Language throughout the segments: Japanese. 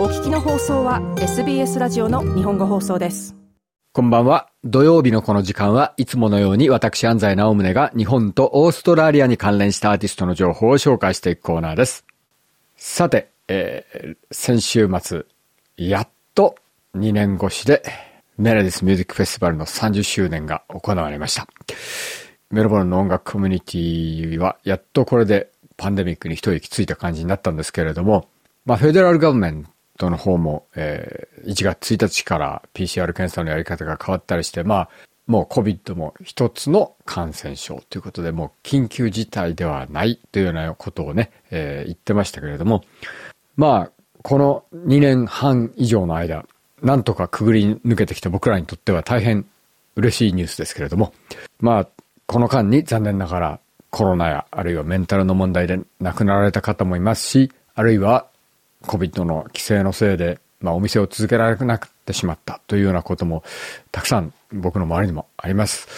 お聞きの放送は SBS ラジオの日本語放送ですこんばんは。土曜日のこの時間はいつものように私安西直宗が日本とオーストラリアに関連したアーティストの情報を紹介していくコーナーです。さて、えー、先週末、やっと2年越しでメレディスミュージックフェスティバルの30周年が行われました。メルボルンの音楽コミュニティはやっとこれでパンデミックに一息ついた感じになったんですけれども、まあ、フェデラルガバメントの方も、えー、1月1日から PCR 検査のやり方が変わったりして、まあ、もう COVID も一つの感染症ということで、もう緊急事態ではないというようなことをね、えー、言ってましたけれども、まあ、この2年半以上の間、なんとかくぐり抜けてきた僕らにとっては大変嬉しいニュースですけれども、まあ、この間に残念ながらコロナやあるいはメンタルの問題で亡くなられた方もいますし、あるいは COVID の規制のせいで、まあ、お店を続けられなくなってしまったというようなこともたくさん僕の周りにもあります。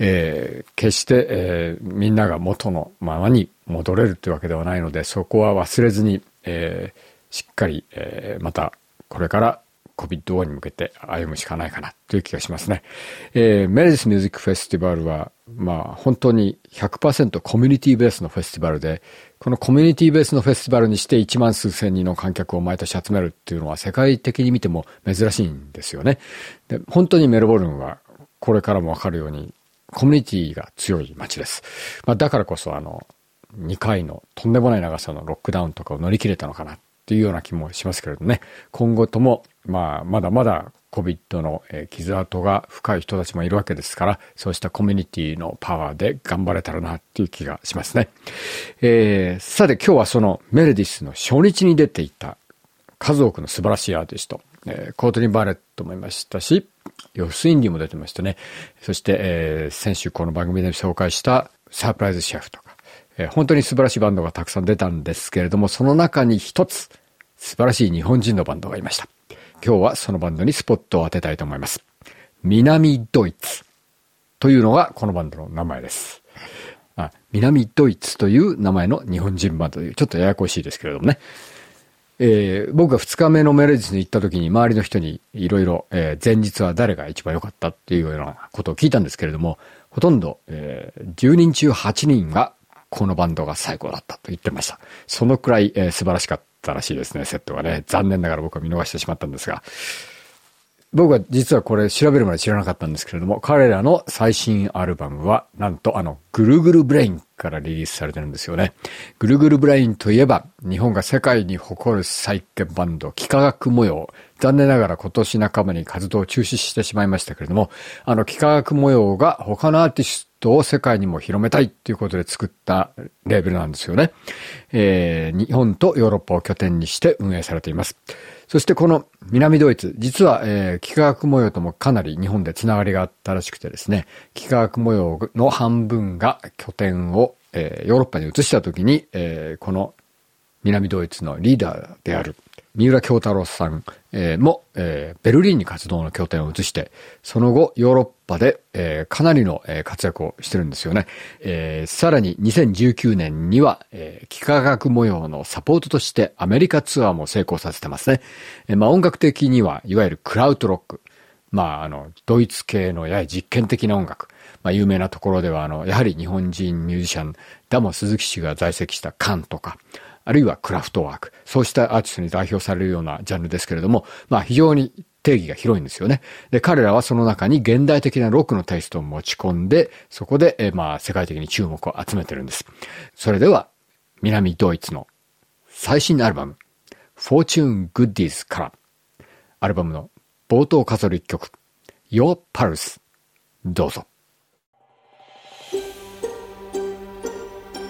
えー、決して、えー、みんなが元のままに戻れるというわけではないので、そこは忘れずに、えー、しっかり、えー、またこれから COVID に向けて歩むしかないかなという気がしますね。えー、メレディスミュージックフェスティバルは、まあ本当に100%コミュニティベースのフェスティバルで、このコミュニティベースのフェスティバルにして1万数千人の観客を毎年集めるっていうのは世界的に見ても珍しいんですよね。で本当にメルボルンはこれからもわかるようにコミュニティが強い街です。まあ、だからこそあの2回のとんでもない長さのロックダウンとかを乗り切れたのかなっていうような気もしますけれどね。今後ともまあまだまだ COVID の傷跡が深い人たちもいるわけですから、そうしたコミュニティのパワーで頑張れたらなっていう気がしますね。えー、さて今日はそのメレディスの初日に出ていた数多くの素晴らしいアーティスト、えー、コートニー・バーネットもいましたし、ヨスインディも出てましたね。そして、えー、先週この番組で紹介したサプライズシェフとか、えー、本当に素晴らしいバンドがたくさん出たんですけれども、その中に一つ素晴らしい日本人のバンドがいました。今日はそのバンドにスポットを当てたいと思います。南ドイツというのがこのバンドの名前です。あ南ドイツという名前の日本人バンドという、ちょっとややこしいですけれどもね。えー、僕が2日目のメレディスに行った時に周りの人にいろいろ前日は誰が一番良かったっていうようなことを聞いたんですけれども、ほとんど、えー、10人中8人がこのバンドが最高だったと言ってました。そのくらい、えー、素晴らしかったらしいですね、セットがね。残念ながら僕は見逃してしまったんですが。僕は実はこれ調べるまで知らなかったんですけれども、彼らの最新アルバムは、なんとあの、ぐるぐるブレインからリリースされてるんですよね。ぐるぐるブレインといえば、日本が世界に誇るサイケバンド、幾何学模様。残念ながら今年半ばに活動を中止してしまいましたけれども、あの、幾何学模様が他のアーティストを世界にも広めたいっていうことで作ったレーベルなんですよね。えー、日本とヨーロッパを拠点にして運営されています。そしてこの南ドイツ、実は、えー、幾何学模様ともかなり日本でつながりがあったらしくてですね、幾何学模様の半分が拠点を、えー、ヨーロッパに移した時に、えー、この南ドイツのリーダーである三浦京太郎さん、えー、も、えー、ベルリンに活動の拠点を移して、その後ヨーロッパで、えー、かなりの、えー、活躍をしてるんですよね。えー、さらに2019年には、えー、幾何学模様のサポートとしてアメリカツアーも成功させてますね。えー、まあ音楽的には、いわゆるクラウトロック。まああの、ドイツ系のやや実験的な音楽。まあ有名なところでは、あの、やはり日本人ミュージシャン、ダモ鈴木氏が在籍したカンとか、あるいはクラフトワーク、そうしたアーティストに代表されるようなジャンルですけれども、まあ非常に定義が広いんですよね。で、彼らはその中に現代的なロックのテイストを持ち込んで、そこで、えまあ世界的に注目を集めてるんです。それでは、南ドイツの最新アルバム、Fortune Goodies から、アルバムの冒頭飾る一曲、Your Pulse、どうぞ。